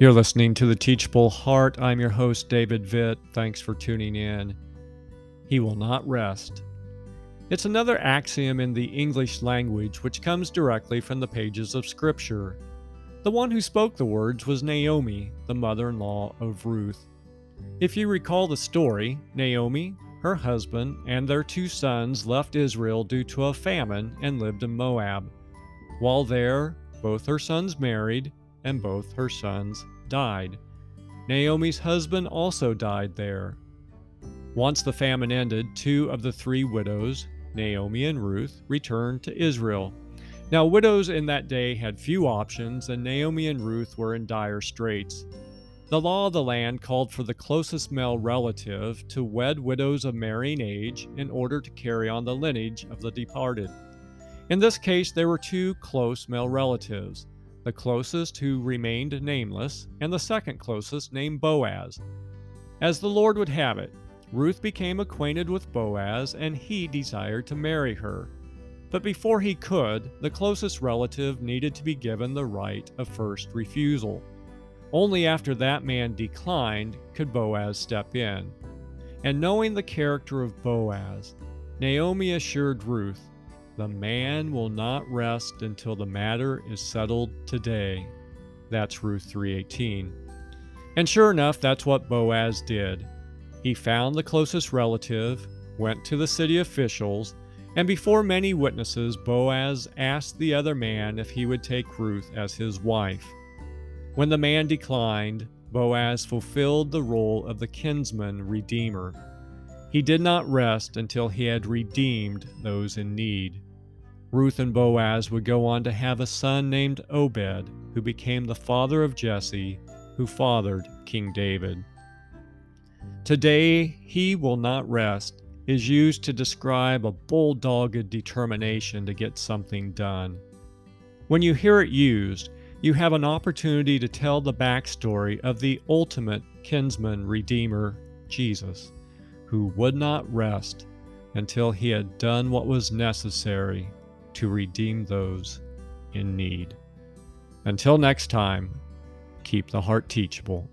You're listening to The Teachable Heart. I'm your host, David Vitt. Thanks for tuning in. He will not rest. It's another axiom in the English language which comes directly from the pages of Scripture. The one who spoke the words was Naomi, the mother in law of Ruth. If you recall the story, Naomi, her husband, and their two sons left Israel due to a famine and lived in Moab. While there, both her sons married and both her sons died. Naomi's husband also died there. Once the famine ended, two of the three widows, Naomi and Ruth, returned to Israel. Now, widows in that day had few options, and Naomi and Ruth were in dire straits. The law of the land called for the closest male relative to wed widows of marrying age in order to carry on the lineage of the departed. In this case, there were two close male relatives the closest who remained nameless, and the second closest named Boaz. As the Lord would have it, Ruth became acquainted with Boaz, and he desired to marry her. But before he could, the closest relative needed to be given the right of first refusal. Only after that man declined could Boaz step in. And knowing the character of Boaz, Naomi assured Ruth the man will not rest until the matter is settled today. That's Ruth 3:18. And sure enough, that's what Boaz did. He found the closest relative, went to the city officials, and before many witnesses, Boaz asked the other man if he would take Ruth as his wife. When the man declined, Boaz fulfilled the role of the kinsman redeemer. He did not rest until he had redeemed those in need. Ruth and Boaz would go on to have a son named Obed, who became the father of Jesse, who fathered King David. Today, he will not rest is used to describe a bulldogged determination to get something done. When you hear it used, you have an opportunity to tell the backstory of the ultimate kinsman redeemer, Jesus, who would not rest until he had done what was necessary to redeem those in need. Until next time, keep the heart teachable.